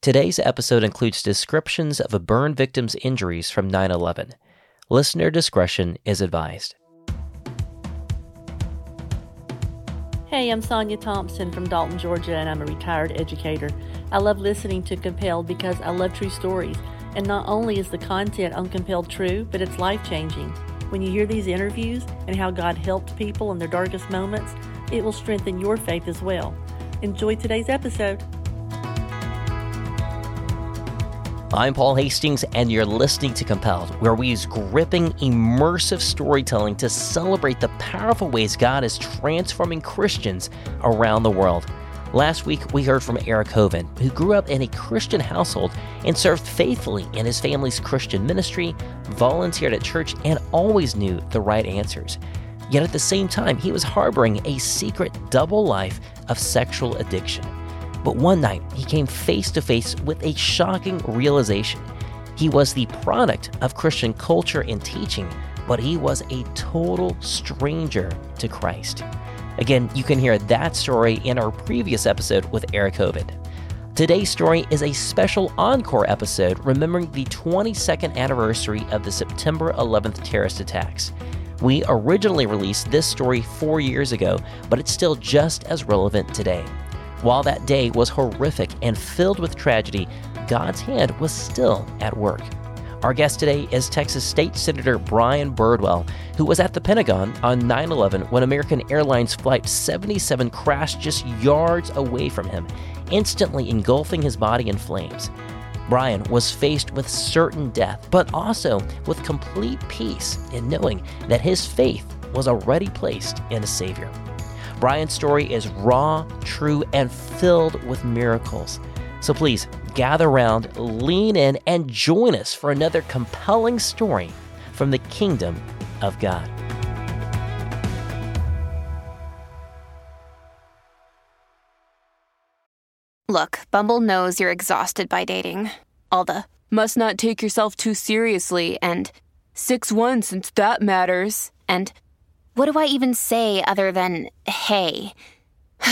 Today's episode includes descriptions of a burn victim's injuries from 9 11. Listener discretion is advised. Hey, I'm Sonia Thompson from Dalton, Georgia, and I'm a retired educator. I love listening to Compelled because I love true stories. And not only is the content on Compelled true, but it's life changing. When you hear these interviews and how God helped people in their darkest moments, it will strengthen your faith as well. Enjoy today's episode. I'm Paul Hastings, and you're listening to Compelled, where we use gripping, immersive storytelling to celebrate the powerful ways God is transforming Christians around the world. Last week, we heard from Eric Hovind, who grew up in a Christian household and served faithfully in his family's Christian ministry, volunteered at church, and always knew the right answers. Yet at the same time, he was harboring a secret double life of sexual addiction. But one night, he came face to face with a shocking realization. He was the product of Christian culture and teaching, but he was a total stranger to Christ. Again, you can hear that story in our previous episode with Eric Hovind. Today's story is a special encore episode remembering the 22nd anniversary of the September 11th terrorist attacks. We originally released this story four years ago, but it's still just as relevant today. While that day was horrific and filled with tragedy, God's hand was still at work. Our guest today is Texas State Senator Brian Birdwell, who was at the Pentagon on 9 11 when American Airlines Flight 77 crashed just yards away from him, instantly engulfing his body in flames. Brian was faced with certain death, but also with complete peace in knowing that his faith was already placed in a Savior. Brian's story is raw, true, and filled with miracles. So please gather around, lean in, and join us for another compelling story from the kingdom of God. Look, Bumble knows you're exhausted by dating. All the must not take yourself too seriously and 6 1 since that matters. And what do I even say other than hey?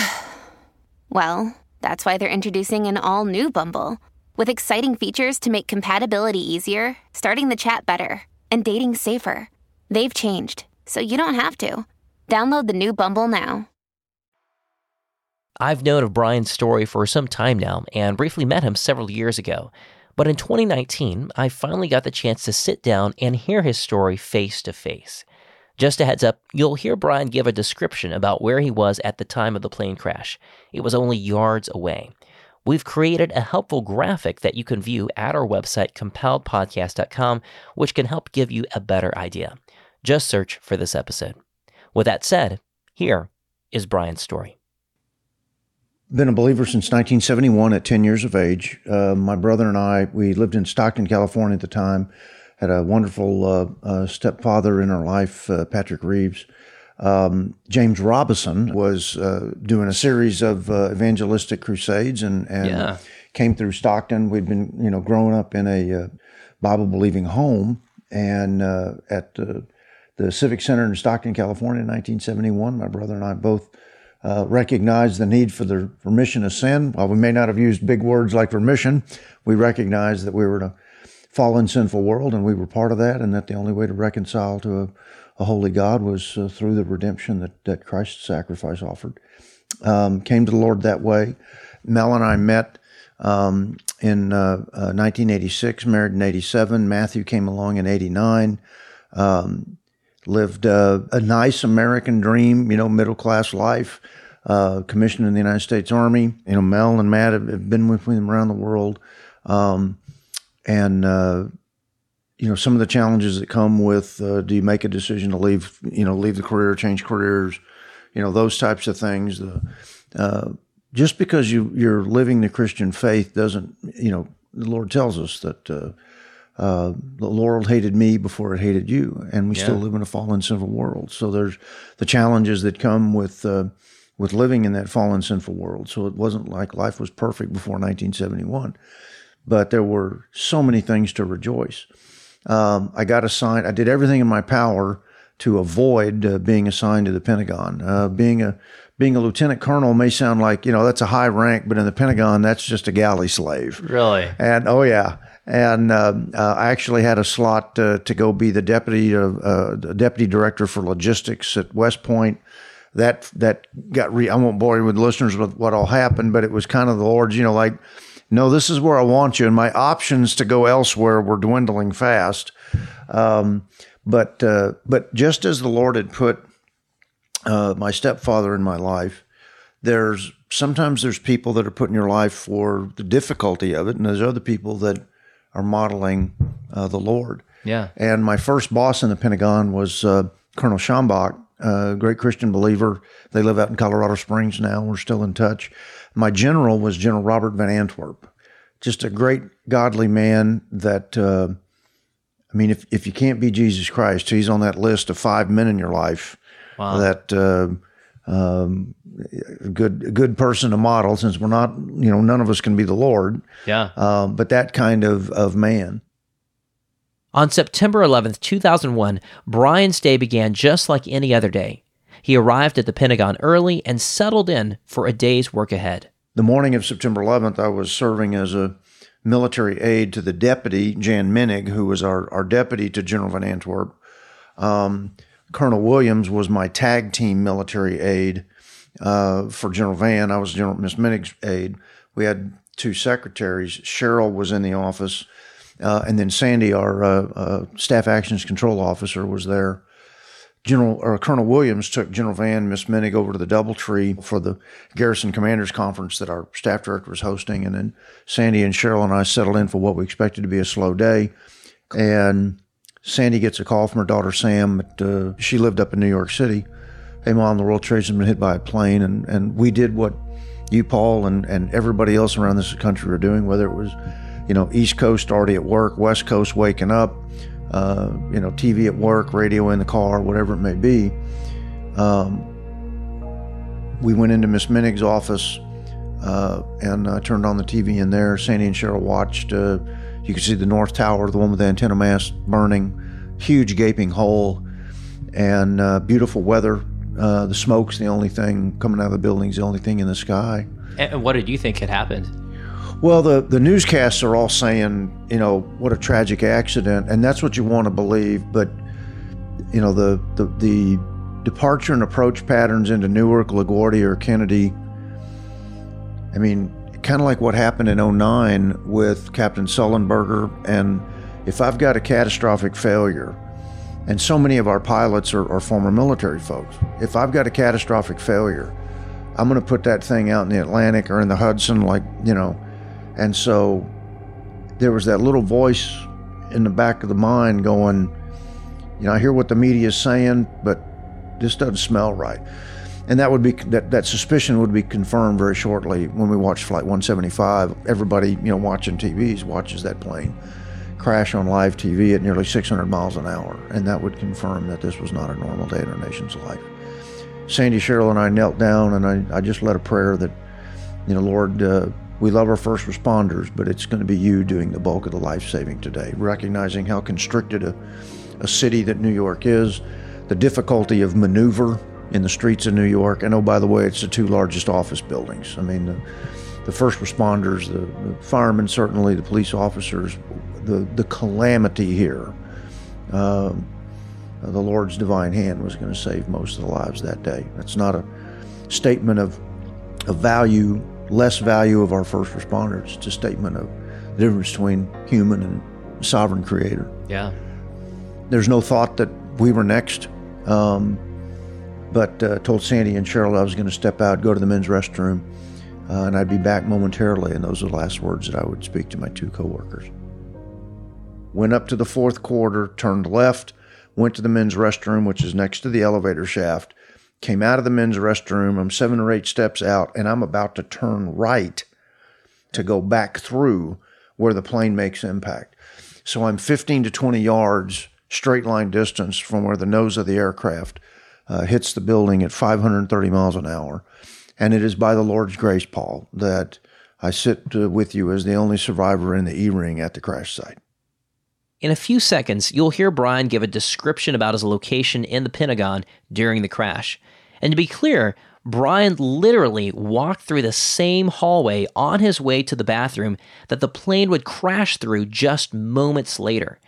well, that's why they're introducing an all new Bumble with exciting features to make compatibility easier, starting the chat better, and dating safer. They've changed, so you don't have to. Download the new Bumble now. I've known of Brian's story for some time now and briefly met him several years ago. But in 2019, I finally got the chance to sit down and hear his story face to face. Just a heads up, you'll hear Brian give a description about where he was at the time of the plane crash. It was only yards away. We've created a helpful graphic that you can view at our website, compelledpodcast.com, which can help give you a better idea. Just search for this episode. With that said, here is Brian's story been a believer since 1971 at 10 years of age. Uh, my brother and I, we lived in Stockton, California at the time, had a wonderful uh, uh, stepfather in our life, uh, Patrick Reeves. Um, James Robison was uh, doing a series of uh, evangelistic crusades and, and yeah. came through Stockton. We'd been, you know, growing up in a Bible believing home and at the Civic Center in Stockton, California in 1971. My brother and I both uh, recognized the need for the remission of sin. While we may not have used big words like remission, we recognized that we were a fallen, sinful world and we were part of that, and that the only way to reconcile to a, a holy God was uh, through the redemption that, that Christ's sacrifice offered. Um, came to the Lord that way. Mel and I met um, in uh, 1986, uh, married in 87. Matthew came along in 89. Um, lived uh, a nice American dream, you know, middle class life uh, commissioned in the United States Army. You know, Mel and Matt have, have been with me around the world. Um, and, uh, you know, some of the challenges that come with uh, do you make a decision to leave, you know, leave the career, change careers, you know, those types of things. The, uh, just because you, you're living the Christian faith doesn't, you know, the Lord tells us that uh, uh, the Lord hated me before it hated you, and we yeah. still live in a fallen, sinful world. So there's the challenges that come with uh, with living in that fallen, sinful world. So it wasn't like life was perfect before 1971, but there were so many things to rejoice. Um, I got assigned. I did everything in my power to avoid uh, being assigned to the Pentagon. Uh, being a being a lieutenant colonel may sound like you know that's a high rank, but in the Pentagon, that's just a galley slave. Really? And oh yeah, and uh, uh, I actually had a slot uh, to go be the deputy uh, deputy director for logistics at West Point. That that got re- I won't bore you with listeners with what all happened, but it was kind of the Lord's, you know, like, no, this is where I want you, and my options to go elsewhere were dwindling fast. Um, but uh, but just as the Lord had put uh, my stepfather in my life, there's sometimes there's people that are put in your life for the difficulty of it, and there's other people that are modeling uh, the Lord. Yeah. And my first boss in the Pentagon was uh, Colonel Schambach, a great Christian believer. They live out in Colorado Springs now. We're still in touch. My general was General Robert Van Antwerp, just a great godly man that. Uh, I mean, if, if you can't be Jesus Christ, he's on that list of five men in your life wow. that uh, um, good good person to model. Since we're not, you know, none of us can be the Lord. Yeah. Uh, but that kind of of man. On September 11th, 2001, Brian's day began just like any other day. He arrived at the Pentagon early and settled in for a day's work ahead. The morning of September 11th, I was serving as a military aide to the deputy, Jan Menig, who was our, our deputy to General Van Antwerp. Um, Colonel Williams was my tag team military aide uh, for General Van. I was General Miss Menig's aide. We had two secretaries. Cheryl was in the office, uh, and then Sandy, our uh, uh staff actions control officer, was there. General or Colonel Williams took General Van, Miss Menig over to the DoubleTree for the Garrison Commanders Conference that our staff director was hosting, and then Sandy and Cheryl and I settled in for what we expected to be a slow day. And Sandy gets a call from her daughter Sam. Uh, she lived up in New York City. Hey, mom, the World Trade's been hit by a plane, and and we did what you, Paul, and and everybody else around this country were doing, whether it was, you know, East Coast already at work, West Coast waking up uh, you know, TV at work, radio in the car, whatever it may be. Um, we went into Miss Menig's office uh, and uh, turned on the TV in there. Sandy and Cheryl watched. Uh, you could see the North Tower, the one with the antenna mast burning, huge gaping hole, and uh, beautiful weather. Uh, the smoke's the only thing coming out of the building's the only thing in the sky. And what did you think had happened? Well, the, the newscasts are all saying, you know, what a tragic accident, and that's what you want to believe. But, you know, the, the, the departure and approach patterns into Newark, LaGuardia, or Kennedy, I mean, kind of like what happened in 09 with Captain Sullenberger. And if I've got a catastrophic failure, and so many of our pilots are, are former military folks, if I've got a catastrophic failure, I'm going to put that thing out in the Atlantic or in the Hudson, like, you know, and so there was that little voice in the back of the mind going, you know, I hear what the media is saying, but this doesn't smell right. And that would be that, that suspicion would be confirmed very shortly when we watched Flight 175. Everybody, you know, watching TVs watches that plane crash on live TV at nearly 600 miles an hour, and that would confirm that this was not a normal day in our nation's life. Sandy, Cheryl, and I knelt down, and I, I just led a prayer that, you know, Lord, uh, we love our first responders, but it's going to be you doing the bulk of the life saving today, recognizing how constricted a, a city that New York is, the difficulty of maneuver in the streets of New York. And oh, by the way, it's the two largest office buildings. I mean, the, the first responders, the, the, firemen, certainly, the police officers, the, the calamity here. Um, the Lord's divine hand was going to save most of the lives that day. That's not a statement of, of value less value of our first responders. It's a statement of the difference between human and sovereign creator. Yeah. There's no thought that we were next. Um, but uh, told Sandy and Cheryl I was going to step out, go to the men's restroom, uh, and I'd be back momentarily. And those are the last words that I would speak to my two coworkers. Went up to the fourth corridor, turned left, went to the men's restroom, which is next to the elevator shaft, came out of the men's restroom. I'm seven or eight steps out, and I'm about to turn right to go back through where the plane makes impact. So I'm 15 to 20 yards straight line distance from where the nose of the aircraft uh, hits the building at 530 miles an hour. And it is by the Lord's grace, Paul, that I sit uh, with you as the only survivor in the E ring at the crash site. In a few seconds, you'll hear Brian give a description about his location in the Pentagon during the crash. And to be clear, Brian literally walked through the same hallway on his way to the bathroom that the plane would crash through just moments later.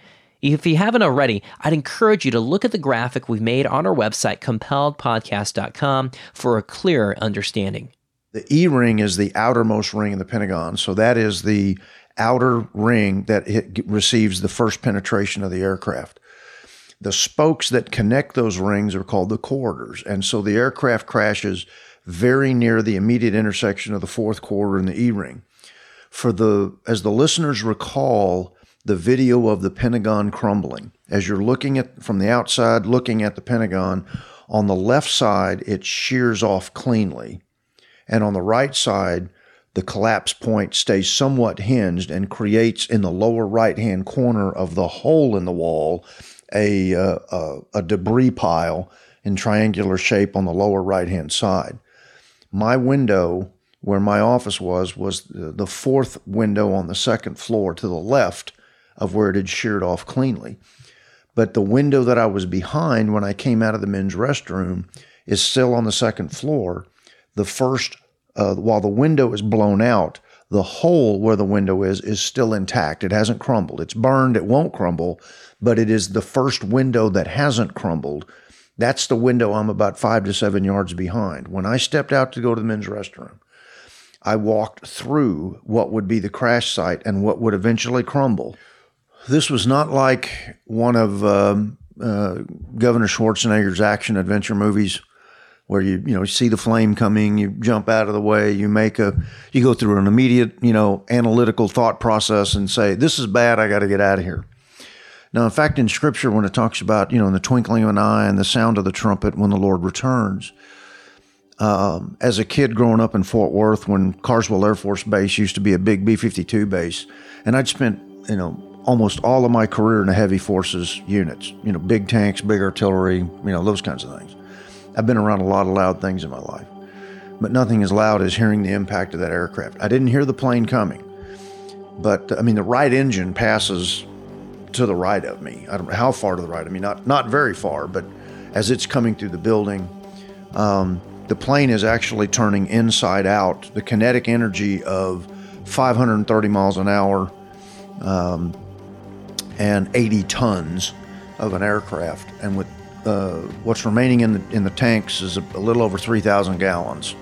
If you haven't already, I'd encourage you to look at the graphic we've made on our website, compelledpodcast.com, for a clearer understanding. The E ring is the outermost ring in the Pentagon. So that is the outer ring that it receives the first penetration of the aircraft. The spokes that connect those rings are called the corridors. And so the aircraft crashes very near the immediate intersection of the fourth corridor and the E ring. For the as the listeners recall the video of the Pentagon crumbling, as you're looking at from the outside looking at the Pentagon, on the left side it shears off cleanly. And on the right side, the collapse point stays somewhat hinged and creates in the lower right hand corner of the hole in the wall a, uh, a, a debris pile in triangular shape on the lower right hand side. My window, where my office was, was the fourth window on the second floor to the left of where it had sheared off cleanly. But the window that I was behind when I came out of the men's restroom is still on the second floor. The first, uh, while the window is blown out, the hole where the window is is still intact. It hasn't crumbled. It's burned. It won't crumble, but it is the first window that hasn't crumbled. That's the window I'm about five to seven yards behind. When I stepped out to go to the men's restroom, I walked through what would be the crash site and what would eventually crumble. This was not like one of um, uh, Governor Schwarzenegger's action adventure movies where you you know see the flame coming, you jump out of the way, you make a you go through an immediate you know analytical thought process and say this is bad, I got to get out of here. Now, in fact, in Scripture, when it talks about you know in the twinkling of an eye and the sound of the trumpet when the Lord returns, um, as a kid growing up in Fort Worth, when Carswell Air Force Base used to be a big B 52 base, and I'd spent, you know, almost all of my career in the heavy forces units, you know, big tanks, big artillery, you know, those kinds of things. I've been around a lot of loud things in my life, but nothing as loud as hearing the impact of that aircraft. I didn't hear the plane coming, but I mean, the right engine passes to the right of me. I don't know how far to the right of me, not, not very far, but as it's coming through the building, um, the plane is actually turning inside out. The kinetic energy of 530 miles an hour um, and 80 tons of an aircraft. And with what's remaining in the, in the tanks is a, a little over 3,000 gallons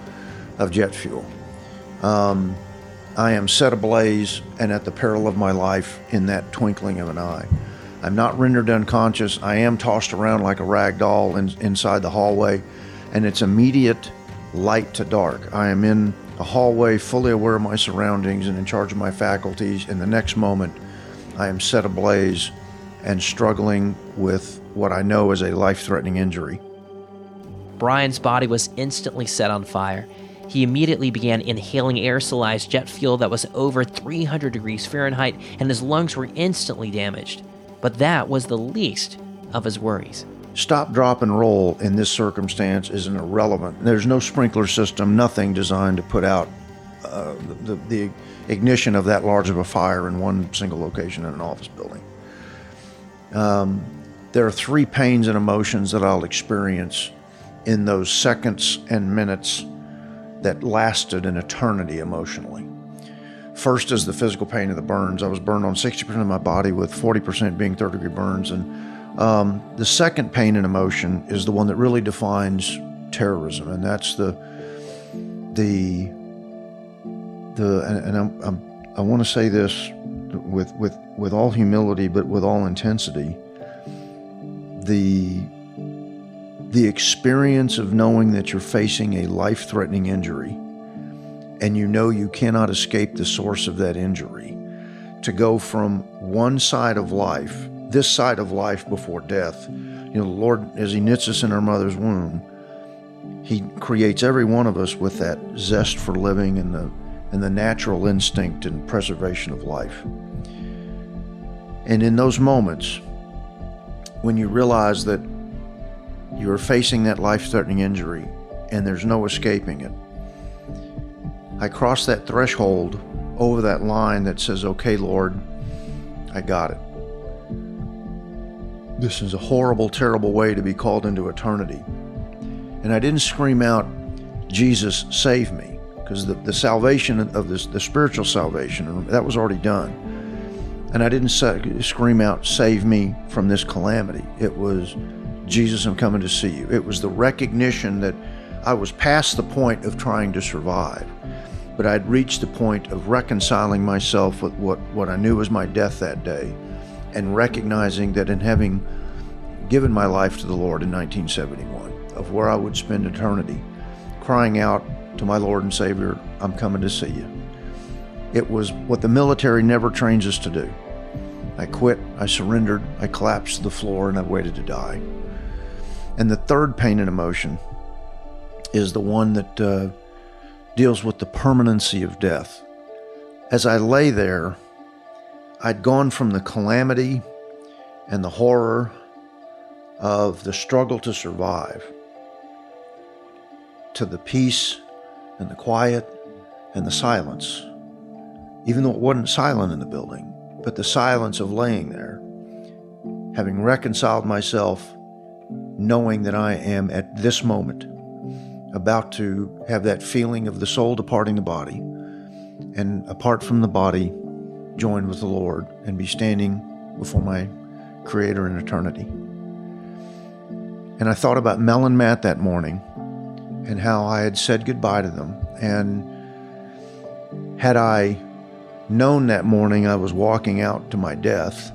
of jet fuel. Um, I am set ablaze and at the peril of my life in that twinkling of an eye. I'm not rendered unconscious. I am tossed around like a rag doll in, inside the hallway, and it's immediate light to dark. I am in a hallway, fully aware of my surroundings and in charge of my faculties. In the next moment, I am set ablaze and struggling with what I know is a life threatening injury. Brian's body was instantly set on fire. He immediately began inhaling aerosolized jet fuel that was over 300 degrees Fahrenheit, and his lungs were instantly damaged. But that was the least of his worries. Stop, drop, and roll in this circumstance is an irrelevant. There's no sprinkler system, nothing designed to put out uh, the, the ignition of that large of a fire in one single location in an office building. Um, there are three pains and emotions that I'll experience in those seconds and minutes that lasted an eternity emotionally. First is the physical pain of the burns. I was burned on 60% of my body, with 40% being third degree burns. And um, the second pain and emotion is the one that really defines terrorism, and that's the the the and, I'm, I'm, i want to say this with with with all humility, but with all intensity the the experience of knowing that you're facing a life-threatening injury and you know you cannot escape the source of that injury to go from one side of life this side of life before death you know the lord as he knits us in our mother's womb he creates every one of us with that zest for living and the and the natural instinct and preservation of life. And in those moments when you realize that you're facing that life threatening injury and there's no escaping it. I cross that threshold over that line that says, Okay, Lord, I got it. This is a horrible, terrible way to be called into eternity. And I didn't scream out, Jesus save me, because the, the salvation of this, the spiritual salvation, that was already done. And I didn't scream out, save me from this calamity. It was, Jesus, I'm coming to see you. It was the recognition that I was past the point of trying to survive, but I'd reached the point of reconciling myself with what, what I knew was my death that day and recognizing that in having given my life to the Lord in 1971, of where I would spend eternity, crying out to my Lord and Savior, I'm coming to see you. It was what the military never trains us to do. I quit, I surrendered, I collapsed to the floor, and I waited to die. And the third pain and emotion is the one that uh, deals with the permanency of death. As I lay there, I'd gone from the calamity and the horror of the struggle to survive to the peace and the quiet and the silence, even though it wasn't silent in the building, but the silence of laying there, having reconciled myself, knowing that I am at this moment about to have that feeling of the soul departing the body, and apart from the body, join with the Lord and be standing before my Creator in eternity. And I thought about Mel and Matt that morning and how I had said goodbye to them. And had I known that morning I was walking out to my death,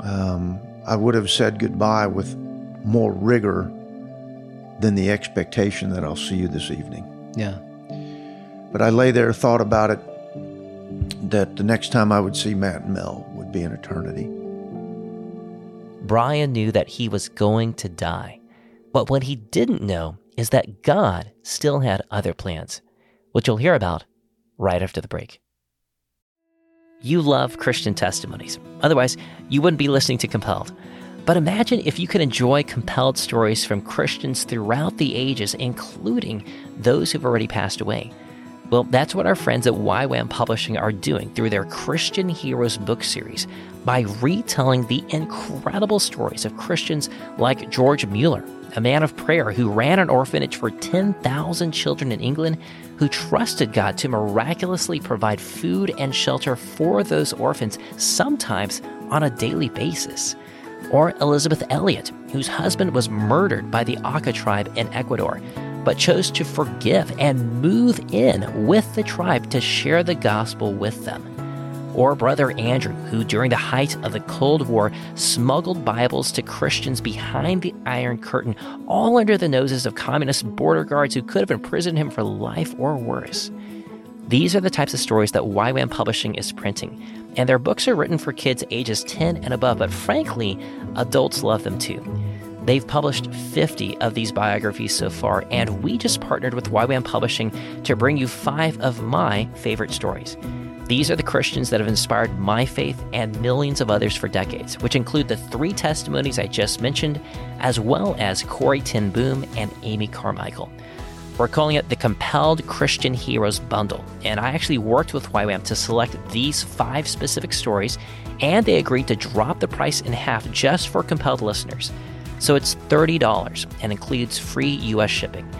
um, I would have said goodbye with more rigor than the expectation that I'll see you this evening. Yeah. But I lay there, thought about it, that the next time I would see Matt and Mel would be an eternity. Brian knew that he was going to die. But what he didn't know is that God still had other plans, which you'll hear about right after the break. You love Christian testimonies. Otherwise, you wouldn't be listening to Compelled. But imagine if you could enjoy compelled stories from Christians throughout the ages, including those who've already passed away. Well, that's what our friends at YWAM Publishing are doing through their Christian Heroes book series by retelling the incredible stories of Christians like George Mueller, a man of prayer who ran an orphanage for 10,000 children in England, who trusted God to miraculously provide food and shelter for those orphans, sometimes on a daily basis. Or Elisabeth Elliot, whose husband was murdered by the Auca tribe in Ecuador, but chose to forgive and move in with the tribe to share the gospel with them or Brother Andrew, who during the height of the Cold War smuggled Bibles to Christians behind the Iron Curtain, all under the noses of communist border guards who could have imprisoned him for life or worse. These are the types of stories that YWAM Publishing is printing, and their books are written for kids ages 10 and above, but frankly, adults love them too. They've published 50 of these biographies so far, and we just partnered with YWAM Publishing to bring you five of my favorite stories. These are the Christians that have inspired my faith and millions of others for decades, which include the three testimonies I just mentioned, as well as Corrie ten Boom and Amy Carmichael. We're calling it the Compelled Christian Heroes Bundle, and I actually worked with YWAM to select these five specific stories, and they agreed to drop the price in half just for compelled listeners. So it's $30 and includes free US shipping.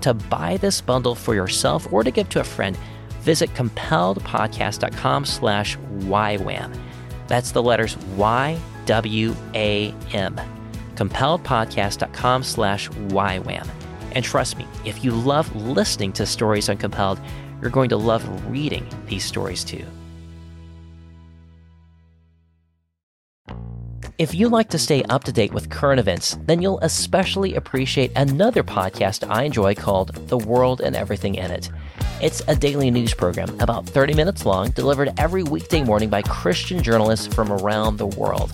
To buy this bundle for yourself or to give to a friend, visit compelledpodcast.com slash YWAM. That's the letters Y-W-A-M. Compelledpodcast.com slash YWAM. And trust me, if you love listening to stories on Compelled, you're going to love reading these stories too. If you like to stay up to date with current events, then you'll especially appreciate another podcast I enjoy called The World and Everything in It. It's a daily news program, about 30 minutes long, delivered every weekday morning by Christian journalists from around the world.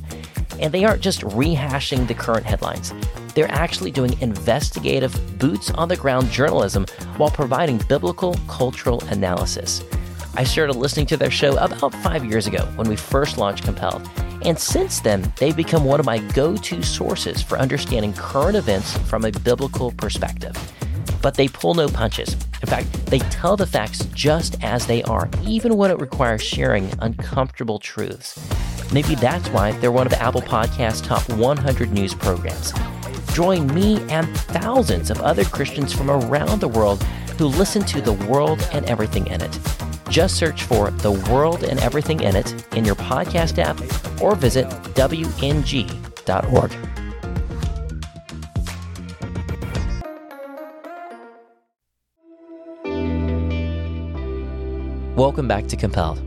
And they aren't just rehashing the current headlines, they're actually doing investigative, boots on the ground journalism while providing biblical cultural analysis. I started listening to their show about five years ago when we first launched Compelled. And since then, they've become one of my go to sources for understanding current events from a biblical perspective. But they pull no punches. In fact, they tell the facts just as they are, even when it requires sharing uncomfortable truths. Maybe that's why they're one of Apple Podcast's top 100 news programs. Join me and thousands of other Christians from around the world who listen to The World and Everything in It. Just search for The World and Everything in It in your podcast app or visit WNG.org. Welcome back to Compelled.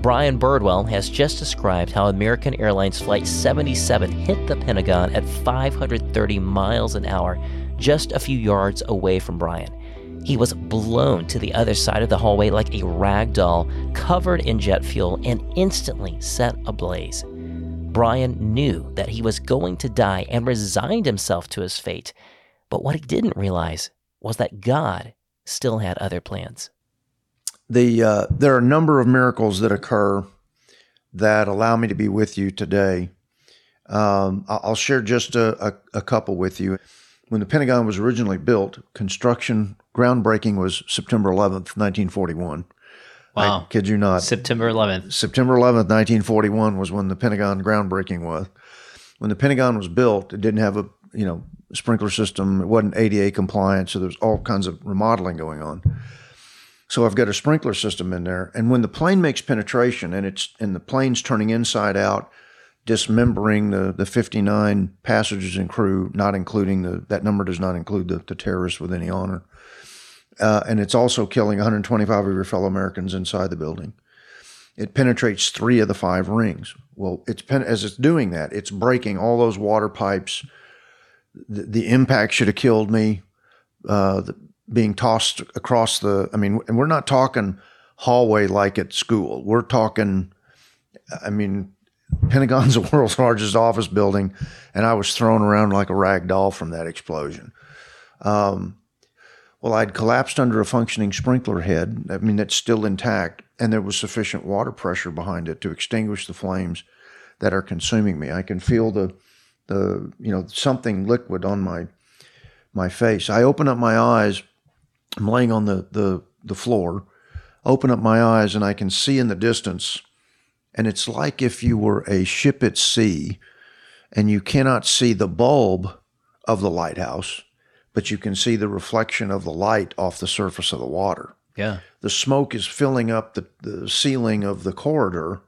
Brian Birdwell has just described how American Airlines Flight 77 hit the Pentagon at 530 miles an hour, just a few yards away from Brian. He was blown to the other side of the hallway like a rag doll, covered in jet fuel, and instantly set ablaze. Brian knew that he was going to die and resigned himself to his fate. But what he didn't realize was that God still had other plans. The uh, there are a number of miracles that occur that allow me to be with you today. Um, I'll share just a, a, a couple with you. When the Pentagon was originally built, construction groundbreaking was September 11th, 1941. Wow. I kid you not. September 11th. September 11th, 1941 was when the Pentagon groundbreaking was. When the Pentagon was built, it didn't have a, you know, sprinkler system. It wasn't ADA compliant, so there's all kinds of remodeling going on. So I've got a sprinkler system in there, and when the plane makes penetration and it's and the plane's turning inside out, dismembering the, the 59 passengers and crew, not including the, that number does not include the, the terrorists with any honor. Uh, and it's also killing 125 of your fellow Americans inside the building. It penetrates three of the five rings. Well, it's pen- as it's doing that, it's breaking all those water pipes. The, the impact should have killed me. Uh, the, being tossed across the, I mean, and we're not talking hallway like at school. We're talking, I mean, Pentagon's the world's largest office building, and I was thrown around like a rag doll from that explosion. Um, well, I'd collapsed under a functioning sprinkler head. I mean, it's still intact, and there was sufficient water pressure behind it to extinguish the flames that are consuming me. I can feel the, the you know, something liquid on my my face. I open up my eyes. I'm laying on the the the floor. Open up my eyes, and I can see in the distance and it's like if you were a ship at sea and you cannot see the bulb of the lighthouse, but you can see the reflection of the light off the surface of the water. Yeah. The smoke is filling up the, the ceiling of the corridor.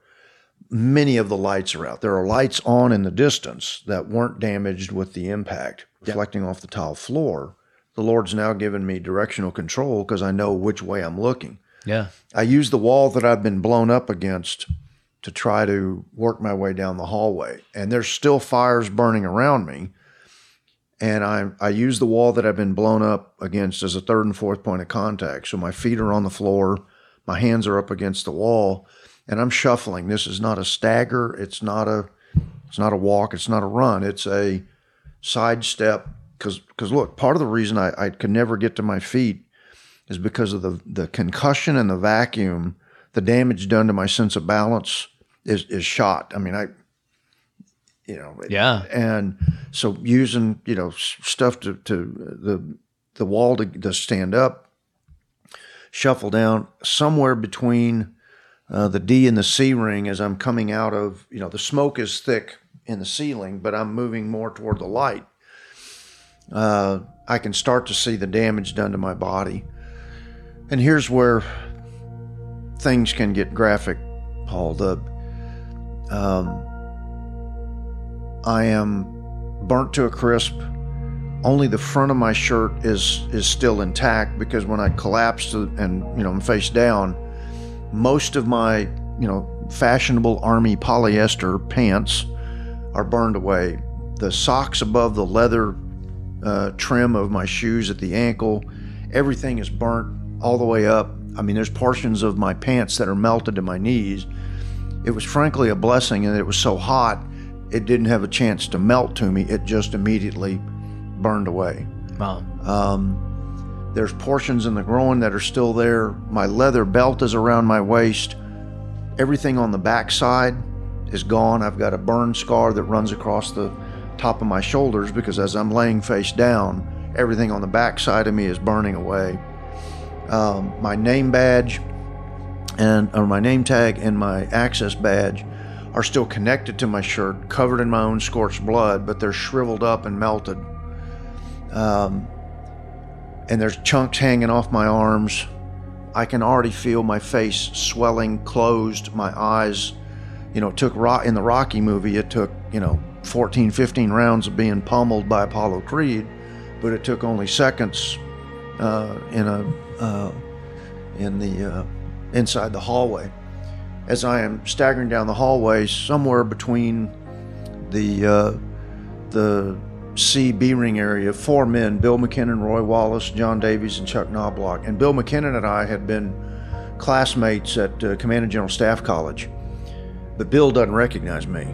Many of the lights are out. There are lights on in the distance that weren't damaged with the impact, reflecting off the tile floor. The Lord's now given me directional control because I know which way I'm looking. Yeah. I use the wall that I've been blown up against to try to work my way down the hallway. And there's still fires burning around me. And I, I use the wall that I've been blown up against as a third and fourth point of contact. So my feet are on the floor, my hands are up against the wall, and I'm shuffling. This is not a stagger. It's not a it's not a walk. It's not a run. It's a sidestep. Because because look, part of the reason I, I could never get to my feet is because of the the concussion and the vacuum the damage done to my sense of balance is is shot. I mean, I, you know, yeah, and so using you know stuff to to the the wall to, to stand up, shuffle down somewhere between uh, the D and the C ring as I'm coming out of you know the smoke is thick in the ceiling, but I'm moving more toward the light. Uh, I can start to see the damage done to my body, and here's where things can get graphic, Paul. The um, I am burnt to a crisp. Only the front of my shirt is is still intact because when I collapsed and you know I'm face down, most of my you know fashionable army polyester pants are burned away. The socks above the leather uh, trim of my shoes at the ankle, everything is burnt all the way up I mean, there's portions of my pants that are melted to my knees. It was frankly a blessing and it was so hot, it didn't have a chance to melt to me. It just immediately burned away. Wow. Um, there's portions in the groin that are still there. My leather belt is around my waist. Everything on the back side is gone. I've got a burn scar that runs across the top of my shoulders because as I'm laying face down, everything on the back side of me is burning away um, my name badge and or my name tag and my access badge are still connected to my shirt, covered in my own scorched blood, but they're shriveled up and melted. Um, and there's chunks hanging off my arms. I can already feel my face swelling, closed, my eyes. You know, took rock in the Rocky movie, it took, you know, 14, 15 rounds of being pummeled by Apollo Creed, but it took only seconds uh, in a uh, in the uh, inside the hallway. As I am staggering down the hallway, somewhere between the uh, the C B ring area, four men: Bill McKinnon, Roy Wallace, John Davies, and Chuck Knobloch. And Bill McKinnon and I had been classmates at uh, Command and General Staff College, but Bill doesn't recognize me.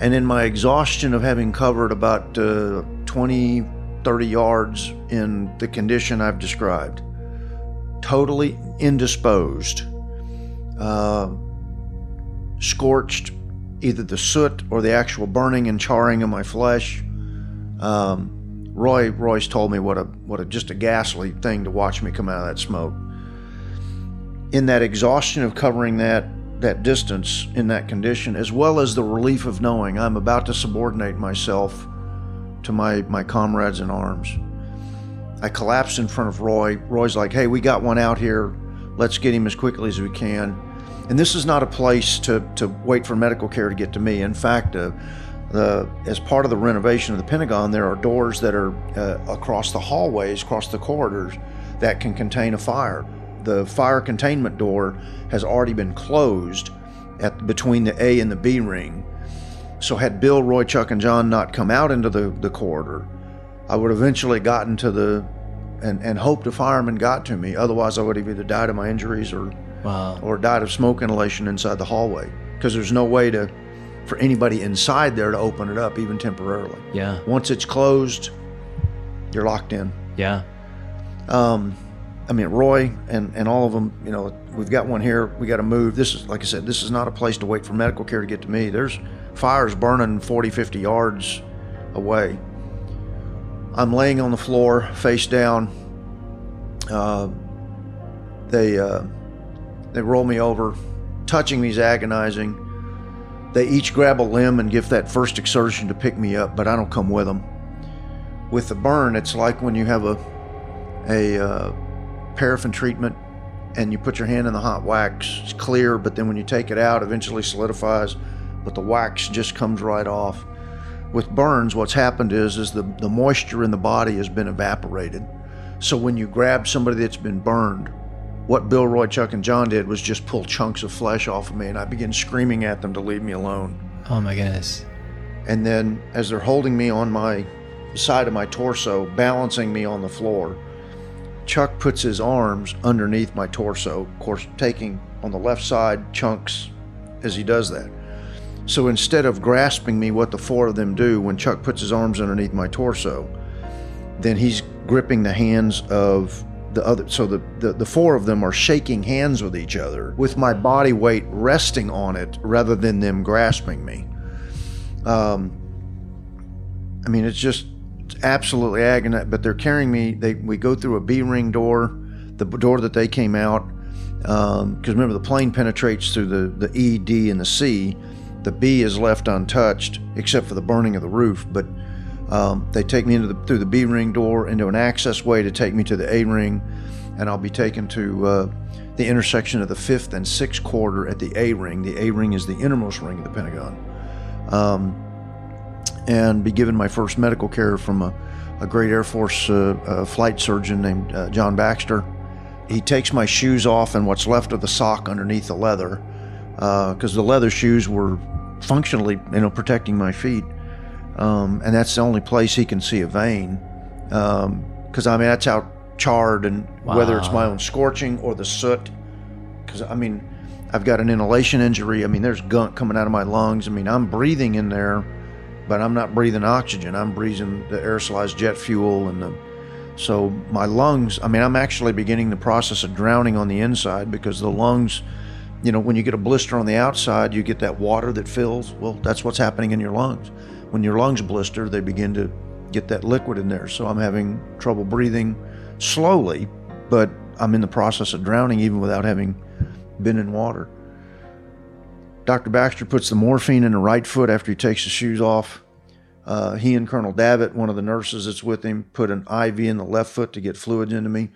And in my exhaustion of having covered about uh, 20, 30 yards in the condition I've described, totally indisposed, uh, scorched, either the soot or the actual burning and charring of my flesh. Um, Roy Royce told me what a what a just a ghastly thing to watch me come out of that smoke. In that exhaustion of covering that that distance in that condition, as well as the relief of knowing I'm about to subordinate myself to my my comrades in arms. I collapsed in front of Roy. Roy's like, "Hey, we got one out here. Let's get him as quickly as we can." And this is not a place to, to wait for medical care to get to me. In fact, uh, the, as part of the renovation of the Pentagon, there are doors that are uh, across the hallways, across the corridors, that can contain a fire. The fire containment door has already been closed at between the A and the B ring. So had Bill, Roy, Chuck, and John not come out into the, the corridor, I would have eventually gotten to the and, and hoped a fireman got to me. Otherwise, I would have either died of my injuries or Wow. or died of smoke inhalation inside the hallway because there's no way to for anybody inside there to open it up even temporarily. Yeah. Once it's closed, you're locked in. Yeah. Um, I mean, Roy and, and all of them, you know, we've got one here. We got to move. This is, like I said, this is not a place to wait for medical care to get to me. There's fires burning 40, 50 yards away. I'm laying on the floor, face down. Uh, they uh, they roll me over. Touching me is agonizing. They each grab a limb and give that first exertion to pick me up, but I don't come with them. With the burn, it's like when you have a a uh, paraffin treatment and you put your hand in the hot wax. It's clear, but then when you take it out, eventually solidifies, but the wax just comes right off. With burns, what's happened is is the, the moisture in the body has been evaporated. So when you grab somebody that's been burned, what Bill, Roy, Chuck, and John did was just pull chunks of flesh off of me, and I began screaming at them to leave me alone. Oh my goodness. And then, as they're holding me on my side of my torso, balancing me on the floor, Chuck puts his arms underneath my torso, of course, taking on the left side chunks as he does that. So instead of grasping me, what the four of them do when Chuck puts his arms underneath my torso, then he's gripping the hands of the other. So the, the, the four of them are shaking hands with each other with my body weight resting on it rather than them grasping me. Um, I mean, it's just absolutely agonizing. But they're carrying me. They we go through a B ring door, the door that they came out. Because remember, the plane penetrates through the the E, D, and the C. The B is left untouched except for the burning of the roof. But um, they take me into the, through the B ring door into an access way to take me to the A ring, and I'll be taken to uh, the intersection of the fifth and sixth corridor at the A ring. The A ring is the innermost ring of the Pentagon. Um, and be given my first medical care from a, a great Air Force uh, uh, flight surgeon named uh, John Baxter. He takes my shoes off and what's left of the sock underneath the leather, because the leather shoes were functionally, you know, protecting my feet. Um, and that's the only place he can see a vein, because I mean that's how charred and whether it's my own scorching or the soot. Because I mean, I've got an inhalation injury. I mean, there's gunk coming out of my lungs. I mean, I'm breathing in there, but I'm not breathing oxygen. I'm breathing the aerosolized jet fuel and the. So my lungs. I mean, I'm actually beginning the process of drowning on the inside because the lungs. You know, when you get a blister on the outside, you get that water that fills. Well, that's what's happening in your lungs. When your lungs blister, they begin to get that liquid in there. So I'm having trouble breathing slowly, but I'm in the process of drowning even without having been in water. Dr. Baxter puts the morphine in the right foot after he takes the shoes off, Uh, he and Colonel Davitt, one of the nurses that's with him, put an IV in the left foot to get fluids into me.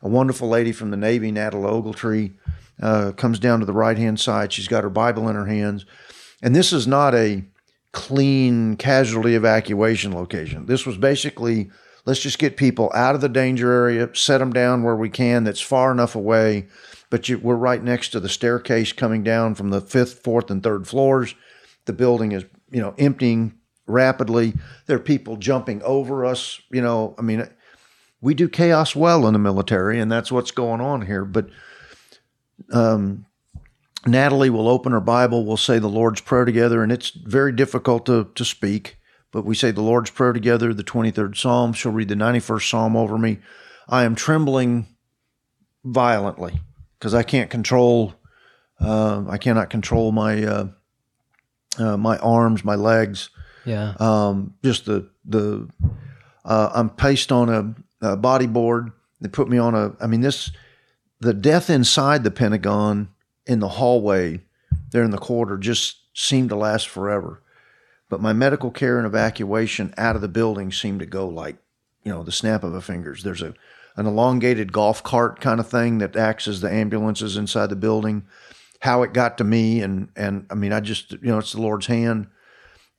A wonderful lady from the Navy, Natalie Ogletree, uh, comes down to the right hand side. She's got her Bible in her hands. And this is not a clean casualty evacuation location. This was basically let's just get people out of the danger area, set them down where we can that's far enough away. But you, we're right next to the staircase coming down from the fifth, fourth, and third floors. The building is, you know, emptying rapidly. There are people jumping over us. You know, I mean, we do chaos well in the military, and that's what's going on here. But um, Natalie will open her Bible, we'll say the Lord's Prayer together, and it's very difficult to, to speak, but we say the Lord's Prayer together, the 23rd Psalm. She'll read the 91st Psalm over me. I am trembling violently because I can't control, uh, I cannot control my, uh, uh, my arms, my legs. Yeah. Um, just the, the, uh, I'm paced on a, a body board. They put me on a, I mean, this, the death inside the Pentagon in the hallway there in the corridor just seemed to last forever. But my medical care and evacuation out of the building seemed to go like, you know, the snap of a fingers. There's a an elongated golf cart kind of thing that acts as the ambulances inside the building. How it got to me, and and I mean, I just you know, it's the Lord's hand.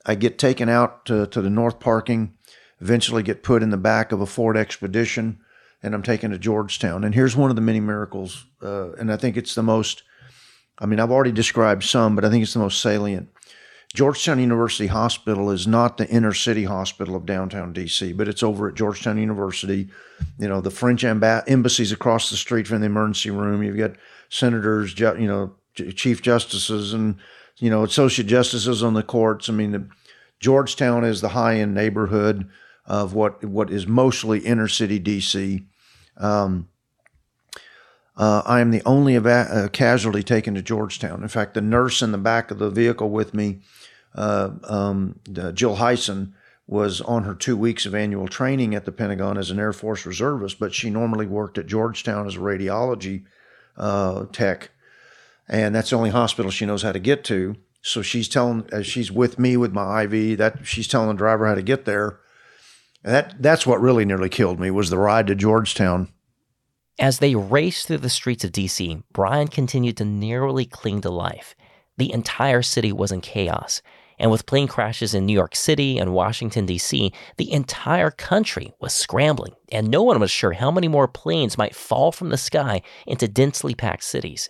I get taken out to, to the north parking, eventually get put in the back of a Ford Expedition, and I'm taken to Georgetown. And here's one of the many miracles, uh, and I think it's the most I mean, I've already described some, but I think it's the most salient. Georgetown University Hospital is not the inner city hospital of downtown DC, but it's over at Georgetown University. You know, the French emb- embassies across the street from the emergency room. You've got senators, you know, chief justices, and you know, associate justices on the courts. I mean, the, Georgetown is the high end neighborhood of what what is mostly inner city DC. Um, uh, I am the only eva- uh, casualty taken to Georgetown. In fact, the nurse in the back of the vehicle with me, uh, um, Jill Hyson, was on her two weeks of annual training at the Pentagon as an Air Force reservist, but she normally worked at Georgetown as a radiology uh, tech, and that's the only hospital she knows how to get to. So she's telling, as she's with me with my IV, that she's telling the driver how to get there. And that that's what really nearly killed me was the ride to Georgetown. As they raced through the streets of DC, Brian continued to narrowly cling to life. The entire city was in chaos. And with plane crashes in New York City and Washington, D.C., the entire country was scrambling, and no one was sure how many more planes might fall from the sky into densely packed cities.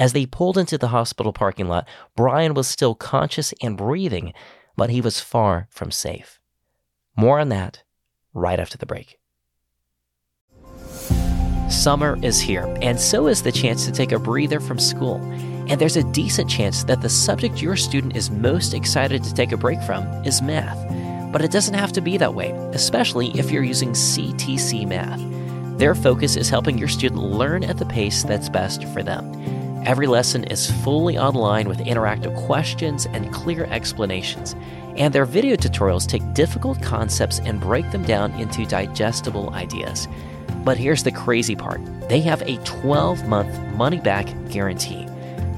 As they pulled into the hospital parking lot, Brian was still conscious and breathing, but he was far from safe. More on that right after the break. Summer is here, and so is the chance to take a breather from school. And there's a decent chance that the subject your student is most excited to take a break from is math. But it doesn't have to be that way, especially if you're using CTC Math. Their focus is helping your student learn at the pace that's best for them. Every lesson is fully online with interactive questions and clear explanations. And their video tutorials take difficult concepts and break them down into digestible ideas. But here's the crazy part they have a 12 month money back guarantee.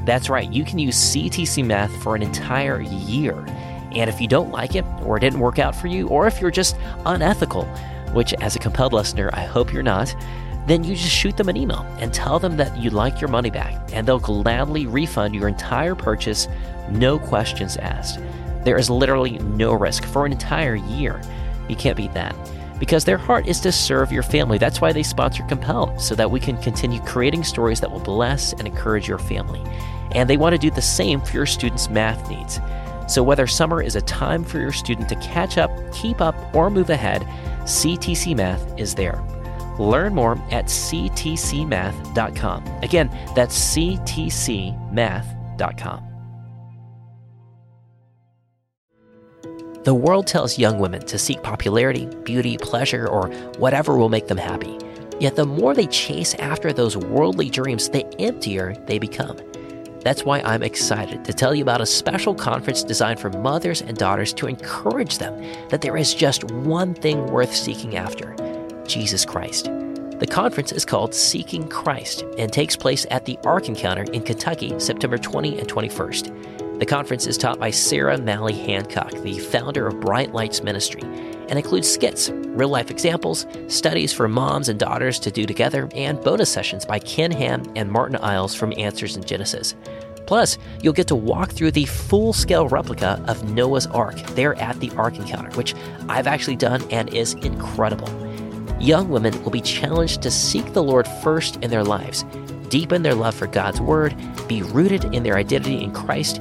That's right, you can use CTC Math for an entire year. And if you don't like it, or it didn't work out for you, or if you're just unethical, which as a compelled listener, I hope you're not, then you just shoot them an email and tell them that you'd like your money back, and they'll gladly refund your entire purchase, no questions asked. There is literally no risk for an entire year. You can't beat that because their heart is to serve your family. That's why they sponsor Compel, so that we can continue creating stories that will bless and encourage your family. And they want to do the same for your students' math needs. So, whether summer is a time for your student to catch up, keep up, or move ahead, CTC Math is there. Learn more at ctcmath.com. Again, that's ctcmath.com. The world tells young women to seek popularity, beauty, pleasure, or whatever will make them happy. Yet the more they chase after those worldly dreams, the emptier they become. That's why I'm excited to tell you about a special conference designed for mothers and daughters to encourage them that there is just one thing worth seeking after Jesus Christ. The conference is called Seeking Christ and takes place at the Ark Encounter in Kentucky, September 20 and 21st. The conference is taught by Sarah Mally Hancock, the founder of Bright Lights Ministry, and includes skits, real life examples, studies for moms and daughters to do together, and bonus sessions by Ken Ham and Martyn Iles from Answers in Genesis. Plus, you'll get to walk through the full scale replica of Noah's Ark there at the Ark Encounter, which I've actually done and is incredible. Young women will be challenged to seek the Lord first in their lives, deepen their love for God's Word, be rooted in their identity in Christ,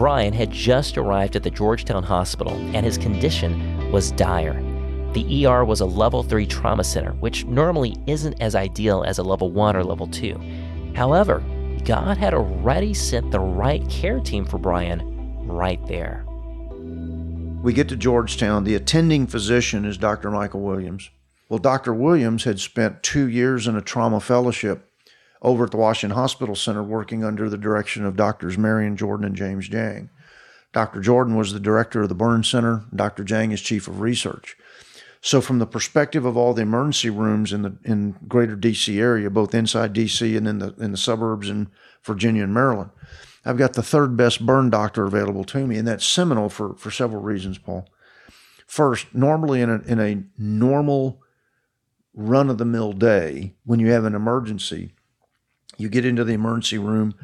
Brian had just arrived at the Georgetown Hospital and his condition was dire. The ER was a level 3 trauma center, which normally isn't as ideal as a level 1 or level 2. However, God had already sent the right care team for Brian right there. We get to Georgetown. The attending physician is Dr. Michael Williams. Well, Dr. Williams had spent two years in a trauma fellowship over at the Washington Hospital Center working under the direction of Doctors Marion Jordan and James Jeng. Dr. Jordan was the director of the Burn Center, Dr. Jeng is chief of research. So, from the perspective of all the emergency rooms in the in greater DC area, both inside DC and in the in the suburbs in Virginia and Maryland, I've got the third best burn doctor available to me, and that's seminal for for several reasons, Paul. First, normally in a in a normal run of the mill day, when you have an emergency, you get into the emergency room.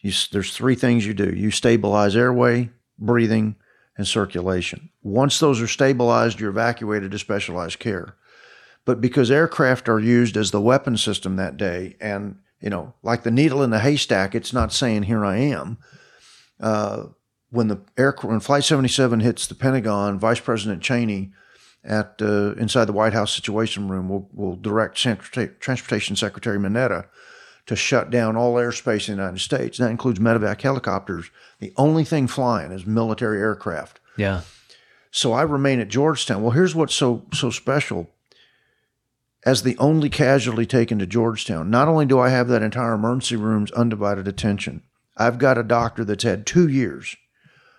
You, there's three things you do: you stabilize airway, breathing, and circulation. Once those are stabilized, you're evacuated to specialized care. But because aircraft are used as the weapon system that day, and you know, like the needle in the haystack, it's not saying "Here I am." Uh, when the air when Flight 77 hits the Pentagon, Vice President Cheney at uh, inside the White House Situation Room will will direct Transportation Secretary Mineta to shut down all airspace in the United States. That includes medevac helicopters. The only thing flying is military aircraft. Yeah. So I remain at Georgetown. Well, here's what's so so special. As the only casualty taken to Georgetown, not only do I have that entire emergency room's undivided attention, I've got a doctor that's had two years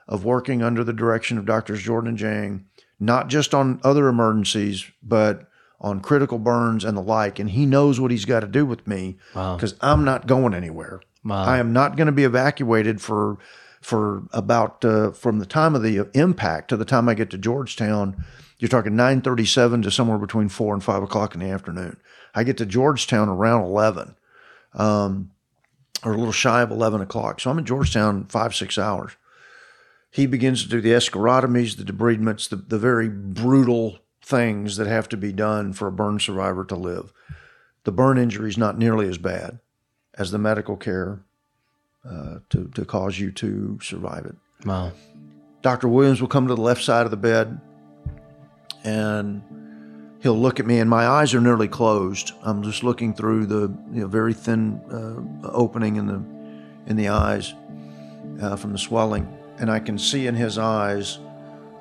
of working under the direction of doctors Jordan and Jeng, not just on other emergencies, but on critical burns and the like. And he knows what he's got to do with me because wow. I'm not going anywhere. Wow. I am not going to be evacuated for for about uh, from the time of the impact to the time I get to Georgetown. You're talking 9:37 to somewhere between four and five o'clock in the afternoon. I get to Georgetown around 11, um, or a little shy of 11 o'clock. So I'm in Georgetown five six hours. He begins to do the escharotomies, the debridements, the, the very brutal things that have to be done for a burn survivor to live. The burn injury is not nearly as bad as the medical care uh, to, to cause you to survive it. Wow. Dr. Williams will come to the left side of the bed and he'll look at me, and my eyes are nearly closed. I'm just looking through the you know, very thin uh, opening in the in the eyes uh, from the swelling, and I can see in his eyes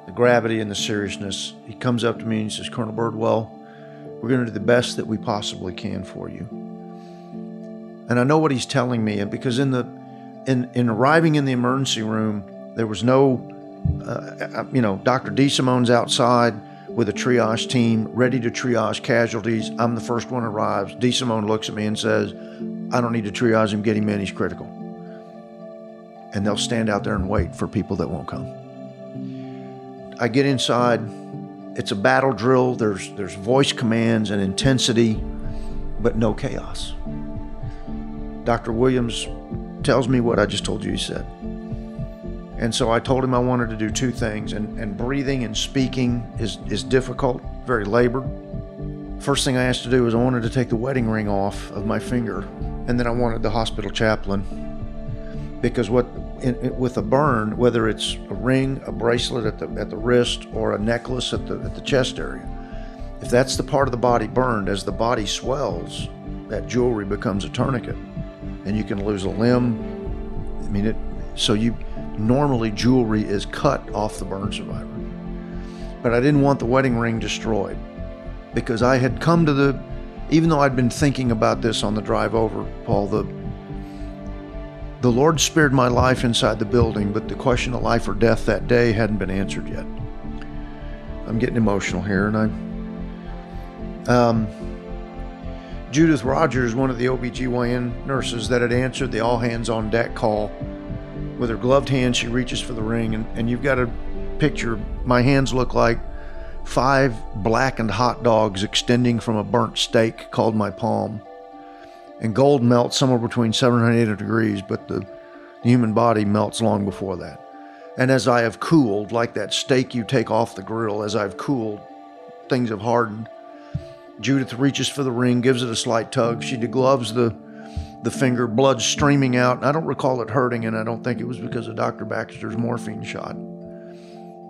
the gravity and the seriousness. He comes up to me and he says, "Colonel Birdwell, we're going to do the best that we possibly can for you." And I know what he's telling me, because in the in in arriving in the emergency room, there was no, uh, you know, Dr. DeSimone's outside with a triage team ready to triage casualties. I'm the first one arrives. DeSimone looks at me and says, "I don't need to triage him. Get him in. He's critical." And they'll stand out there and wait for people that won't come. I get inside. It's a battle drill. There's there's voice commands and intensity, but no chaos. Dr. Williams tells me what I just told you he said. And so I told him I wanted to do two things, and, and breathing and speaking is, is difficult, very labored. First thing I asked to do was I wanted to take the wedding ring off of my finger, and then I wanted the hospital chaplain. Because what in, in, with a burn, whether it's a ring, a bracelet at the at the wrist, or a necklace at the at the chest area, if that's the part of the body burned, as the body swells, that jewelry becomes a tourniquet and you can lose a limb. I mean, it. So you normally jewelry is cut off the burn survivor. But I didn't want the wedding ring destroyed because I had come to the, even though I'd been thinking about this on the drive over, Paul, the, the Lord spared my life inside the building, but the question of life or death that day hadn't been answered yet. I'm getting emotional here, and I. Um, Judith Rogers, one of the OBGYN nurses that had answered the all hands on deck call, with her gloved hand, she reaches for the ring, and, and you've got a picture. My hands look like five blackened hot dogs extending from a burnt steak called my palm. And gold melts somewhere between 700 and 800 degrees, but the, the human body melts long before that. And as I have cooled, like that steak you take off the grill, as I've cooled, things have hardened. Judith reaches for the ring, gives it a slight tug. She degloves the the finger, blood streaming out. I don't recall it hurting, and I don't think it was because of Dr. Baxter's morphine shot.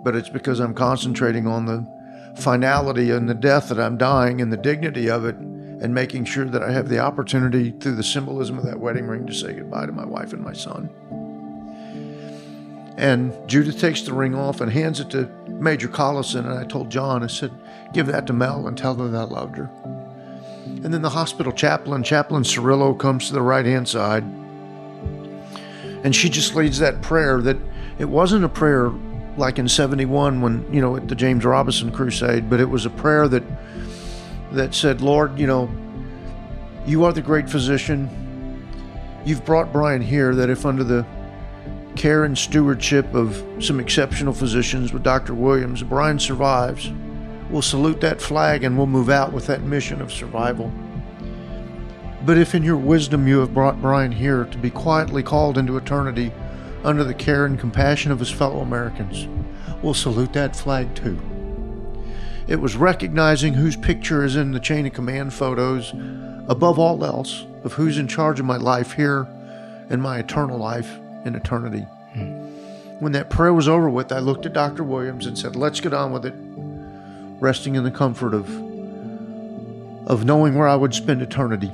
But it's because I'm concentrating on the finality and the death that I'm dying and the dignity of it, and making sure that I have the opportunity through the symbolism of that wedding ring to say goodbye to my wife and my son. And Judith takes the ring off and hands it to Major Collison. And I told John, I said, give that to Mel and tell her that I loved her. And then the hospital chaplain, Chaplain Cirillo, comes to the right hand side. And she just leads that prayer that it wasn't a prayer like in 71 when, you know, at the James Robison crusade, but it was a prayer that that said, Lord, you know, you are the great physician. You've brought Brian here that if under the care and stewardship of some exceptional physicians with Dr. Williams, Brian survives. We'll salute that flag and we'll move out with that mission of survival. But if in your wisdom you have brought Brian here to be quietly called into eternity under the care and compassion of his fellow Americans, we'll salute that flag too. It was recognizing whose picture is in the chain of command photos, above all else, of who's in charge of my life here and my eternal life in eternity. Hmm. When that prayer was over with, I looked at Dr. Williams and said, Let's get on with it, resting in the comfort of, of knowing where I would spend eternity.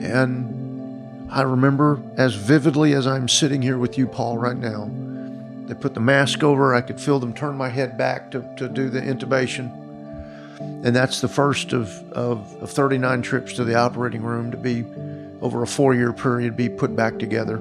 And I remember as vividly as I'm sitting here with you, Paul, right now. They put the mask over, I could feel them turn my head back to, to do the intubation. And that's the first of, of, of 39 trips to the operating room to be over a four year period be put back together.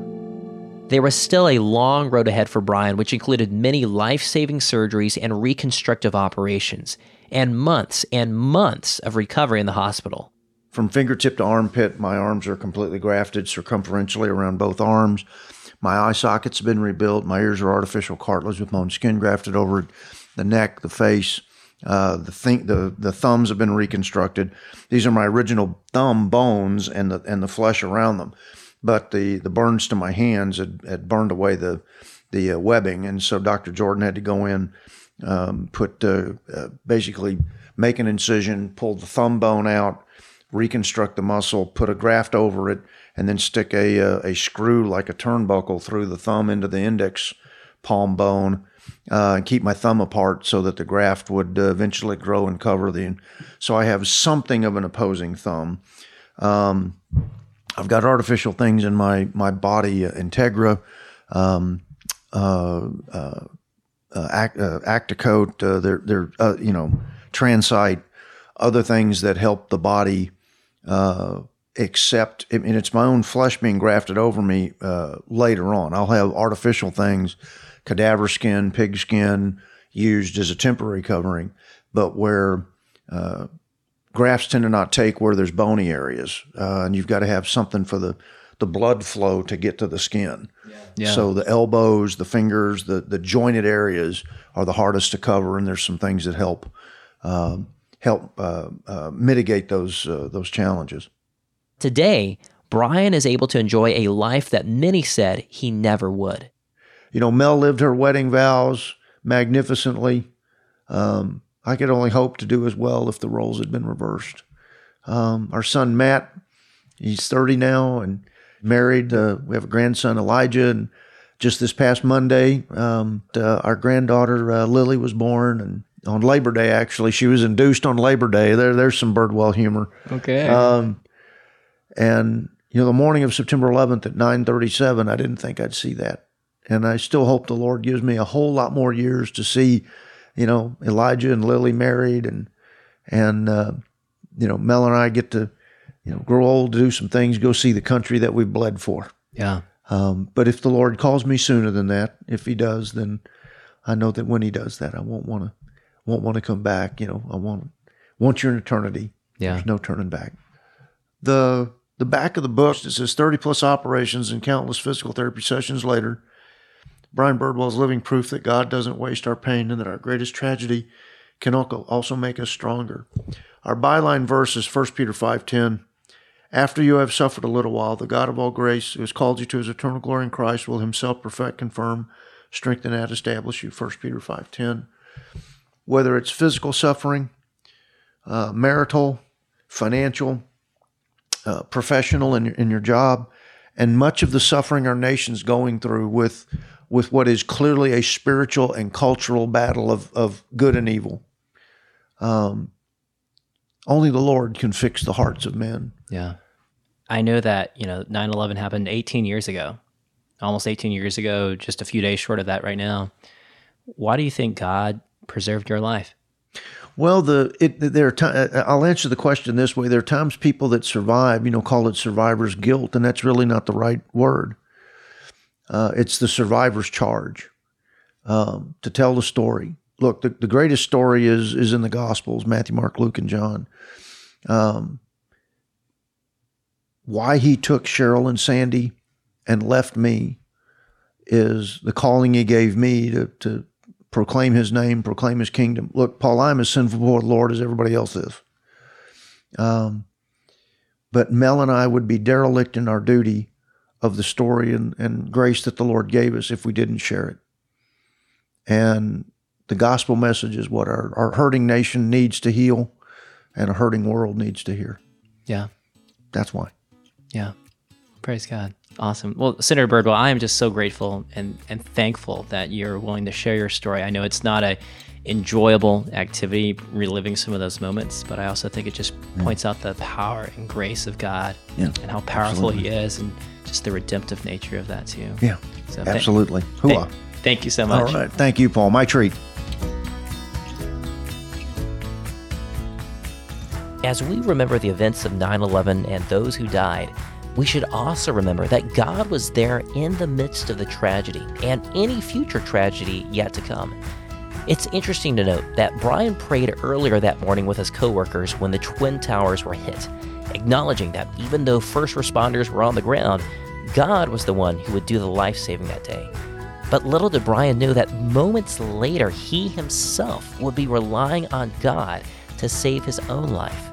There was still a long road ahead for Brian, which included many life saving surgeries and reconstructive operations, and months and months of recovery in the hospital. From fingertip to armpit, my arms are completely grafted circumferentially around both arms. My eye sockets have been rebuilt. My ears are artificial cartilage with my own skin grafted over. The neck, the face, uh, the, th- the the thumbs have been reconstructed. These are my original thumb bones and the and the flesh around them, but the the burns to my hands had, had burned away the the uh, webbing, and so Dr. Jordan had to go in, um, put uh, uh, basically make an incision, pull the thumb bone out, reconstruct the muscle, put a graft over it, and then stick a a, uh, a screw like a turnbuckle through the thumb into the index palm bone uh, and keep my thumb apart so that the graft would uh, eventually grow and cover the. So I have something of an opposing thumb. Um, I've got artificial things in my my body, uh, Integra, um, uh, uh, they're they're you know Transcyte, other things that help the body accept. I mean, it's my own flesh being grafted over me later on. I'll have artificial things cadaver skin, pig skin used as a temporary covering, but where uh, grafts tend to not take where there's bony areas, uh, and you've got to have something for the the blood flow to get to the skin. Yeah. Yeah. So the elbows, the fingers, the the jointed areas are the hardest to cover, and there's some things that help um, help uh, uh mitigate those uh, those challenges. Today, Brian is able to enjoy a life that many said he never would. You know, Mel lived her wedding vows magnificently. Um, I could only hope to do as well if the roles had been reversed. Um, our son Matt, he's 30 now and married. Uh, we have a grandson Elijah, and just this past Monday, um, uh, our granddaughter uh, Lily was born, and on Labor Day actually, she was induced on Labor Day. There, there's some Birdwell humor. Okay. Um, and you know, the morning of September 11th at 9:37, I didn't think I'd see that. And I still hope the Lord gives me a whole lot more years to see, you know, Elijah and Lily married and, and, uh, you know, Mel and I get to, you know, grow old do some things, go see the country that we've bled for. Yeah. Um, but if the Lord calls me sooner than that, if He does, then I know that when He does that, I won't want to, won't want to come back. You know, I want, once you're in eternity, Yeah. there's no turning back. The the back of the book that says 30 plus operations and countless physical therapy sessions later. Brian Birdwell is living proof that God doesn't waste our pain and that our greatest tragedy can also make us stronger. Our byline verse is 1 Peter 5:10. After you have suffered a little while, the God of all grace, who has called you to his eternal glory in Christ, will himself perfect, confirm, strengthen, and establish you. 1 Peter 5:10. Whether it's physical suffering, uh, marital, financial, uh, professional in in your job, and much of the suffering our nation's going through with with what is clearly a spiritual and cultural battle of, of good and evil. Um, only the Lord can fix the hearts of men. Yeah. I know that, you know, 9 11 happened 18 years ago, almost 18 years ago, just a few days short of that right now. Why do you think God preserved your life? Well, the it there are ti- uh, I'll answer the question this way: there are times people that survive, you know, call it survivor's guilt, and that's really not the right word. Uh, it's the survivor's charge um, to tell the story. Look, the, the greatest story is is in the Gospels: Matthew, Mark, Luke, and John. Um, why he took Cheryl and Sandy and left me is the calling he gave me to to proclaim his name, proclaim his kingdom. Look, Paul, I'm as sinful before the Lord as everybody else is. Um, but Mel and I would be derelict in our duty of the story and, and grace that the Lord gave us if we didn't share it. And the gospel message is what our, our hurting nation needs to heal and a hurting world needs to hear. Yeah. That's why. Yeah. Praise God. Awesome. Well, Senator Birdwell, I am just so grateful and, and thankful that you're willing to share your story. I know it's not a enjoyable activity reliving some of those moments, but I also think it just points out the power and grace of God Yeah, and how powerful He is and just the redemptive nature of that too. Yeah, So absolutely. Thank, Hooah. thank you so much. right. Thank you, Paul. My treat. As we remember the events of 9 11 and those who died, we should also remember that God was there in the midst of the tragedy and any future tragedy yet to come. It's interesting to note that Brian prayed earlier that morning with his coworkers when the Twin Towers were hit, acknowledging that even though first responders were on the ground, God was the one who would do the life saving that day. But little did Brian know that moments later, he himself would be relying on God to save his own life.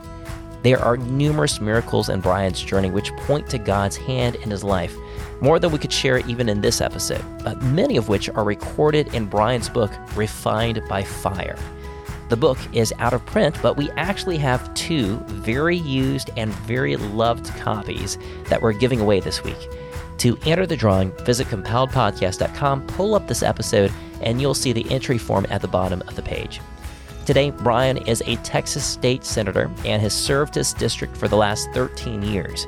There are numerous miracles in Brian's journey which point to God's hand in his life, more than we could share even in this episode, but many of which are recorded in Brian's book, Refined by Fire. The book is out of print, but we actually have two very used and very loved copies that we're giving away this week. To enter the drawing, visit compelledpodcast.com, pull up this episode, and you'll see the entry form at the bottom of the page. Today, Brian is a Texas state senator and has served his district for the last 13 years.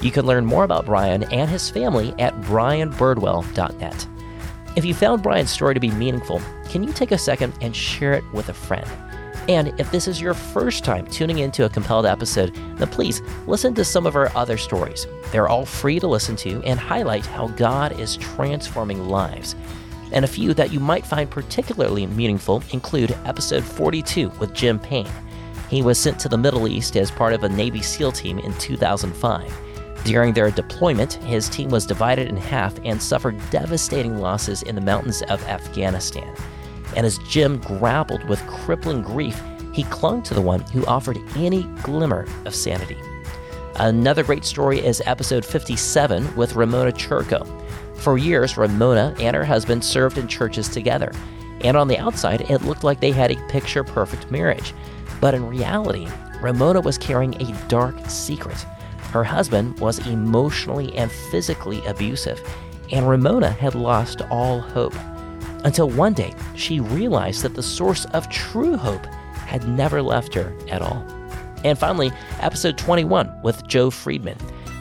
You can learn more about Brian and his family at brianbirdwell.net. If you found Brian's story to be meaningful, can you take a second and share it with a friend? And if this is your first time tuning into a compelled episode, then please listen to some of our other stories. They're all free to listen to and highlight how God is transforming lives. And a few that you might find particularly meaningful include episode 42 with Jim Payne. He was sent to the Middle East as part of a Navy SEAL team in 2005. During their deployment, his team was divided in half and suffered devastating losses in the mountains of Afghanistan. And as Jim grappled with crippling grief, he clung to the one who offered any glimmer of sanity. Another great story is episode 57 with Ramona Chirko. For years, Ramona and her husband served in churches together, and on the outside, it looked like they had a picture perfect marriage. But in reality, Ramona was carrying a dark secret. Her husband was emotionally and physically abusive, and Ramona had lost all hope. Until one day, she realized that the source of true hope had never left her at all. And finally, episode 21 with Joe Friedman,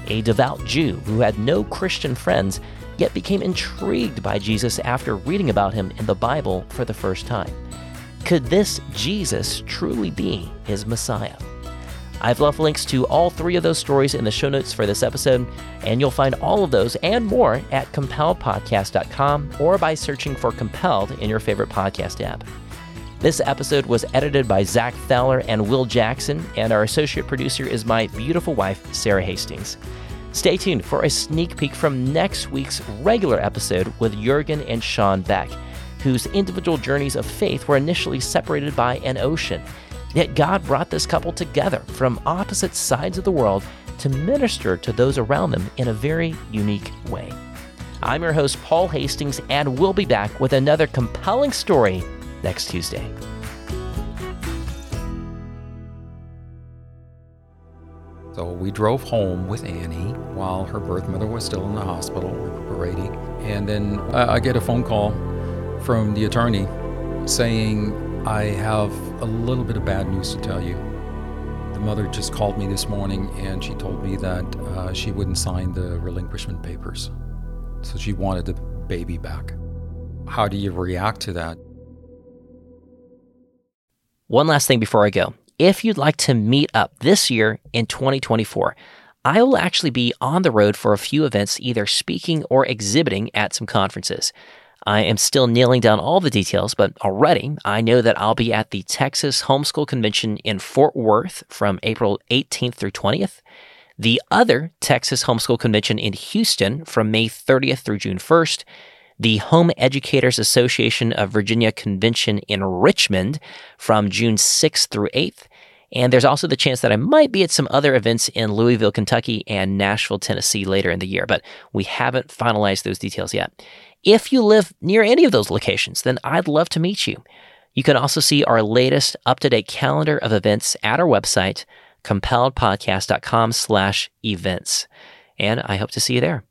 a devout Jew who had no Christian friends yet became intrigued by Jesus after reading about him in the Bible for the first time. Could this Jesus truly be his Messiah? I've left links to all three of those stories in the show notes for this episode, and you'll find all of those and more at compelledpodcast.com or by searching for Compelled in your favorite podcast app. This episode was edited by Zach Thaler and Will Jackson, and our associate producer is my beautiful wife, Sarah Hastings. Stay tuned for a sneak peek from next week's regular episode with Jurgen and Sean Beck, whose individual journeys of faith were initially separated by an ocean. Yet God brought this couple together from opposite sides of the world to minister to those around them in a very unique way. I'm your host, Paul Hastings, and we'll be back with another compelling story next Tuesday. So we drove home with Annie while her birth mother was still in the hospital recuperating. And then I get a phone call from the attorney saying, I have a little bit of bad news to tell you. The mother just called me this morning and she told me that uh, she wouldn't sign the relinquishment papers. So she wanted the baby back. How do you react to that? One last thing before I go. If you'd like to meet up this year in 2024, I will actually be on the road for a few events, either speaking or exhibiting at some conferences. I am still nailing down all the details, but already I know that I'll be at the Texas Homeschool Convention in Fort Worth from April 18th through 20th, the other Texas Homeschool Convention in Houston from May 30th through June 1st, the Home Educators Association of Virginia Convention in Richmond from June 6th through 8th. And there's also the chance that I might be at some other events in Louisville, Kentucky and Nashville, Tennessee later in the year, but we haven't finalized those details yet. If you live near any of those locations, then I'd love to meet you. You can also see our latest up-to-date calendar of events at our website, compelledpodcast.com slash events. And I hope to see you there.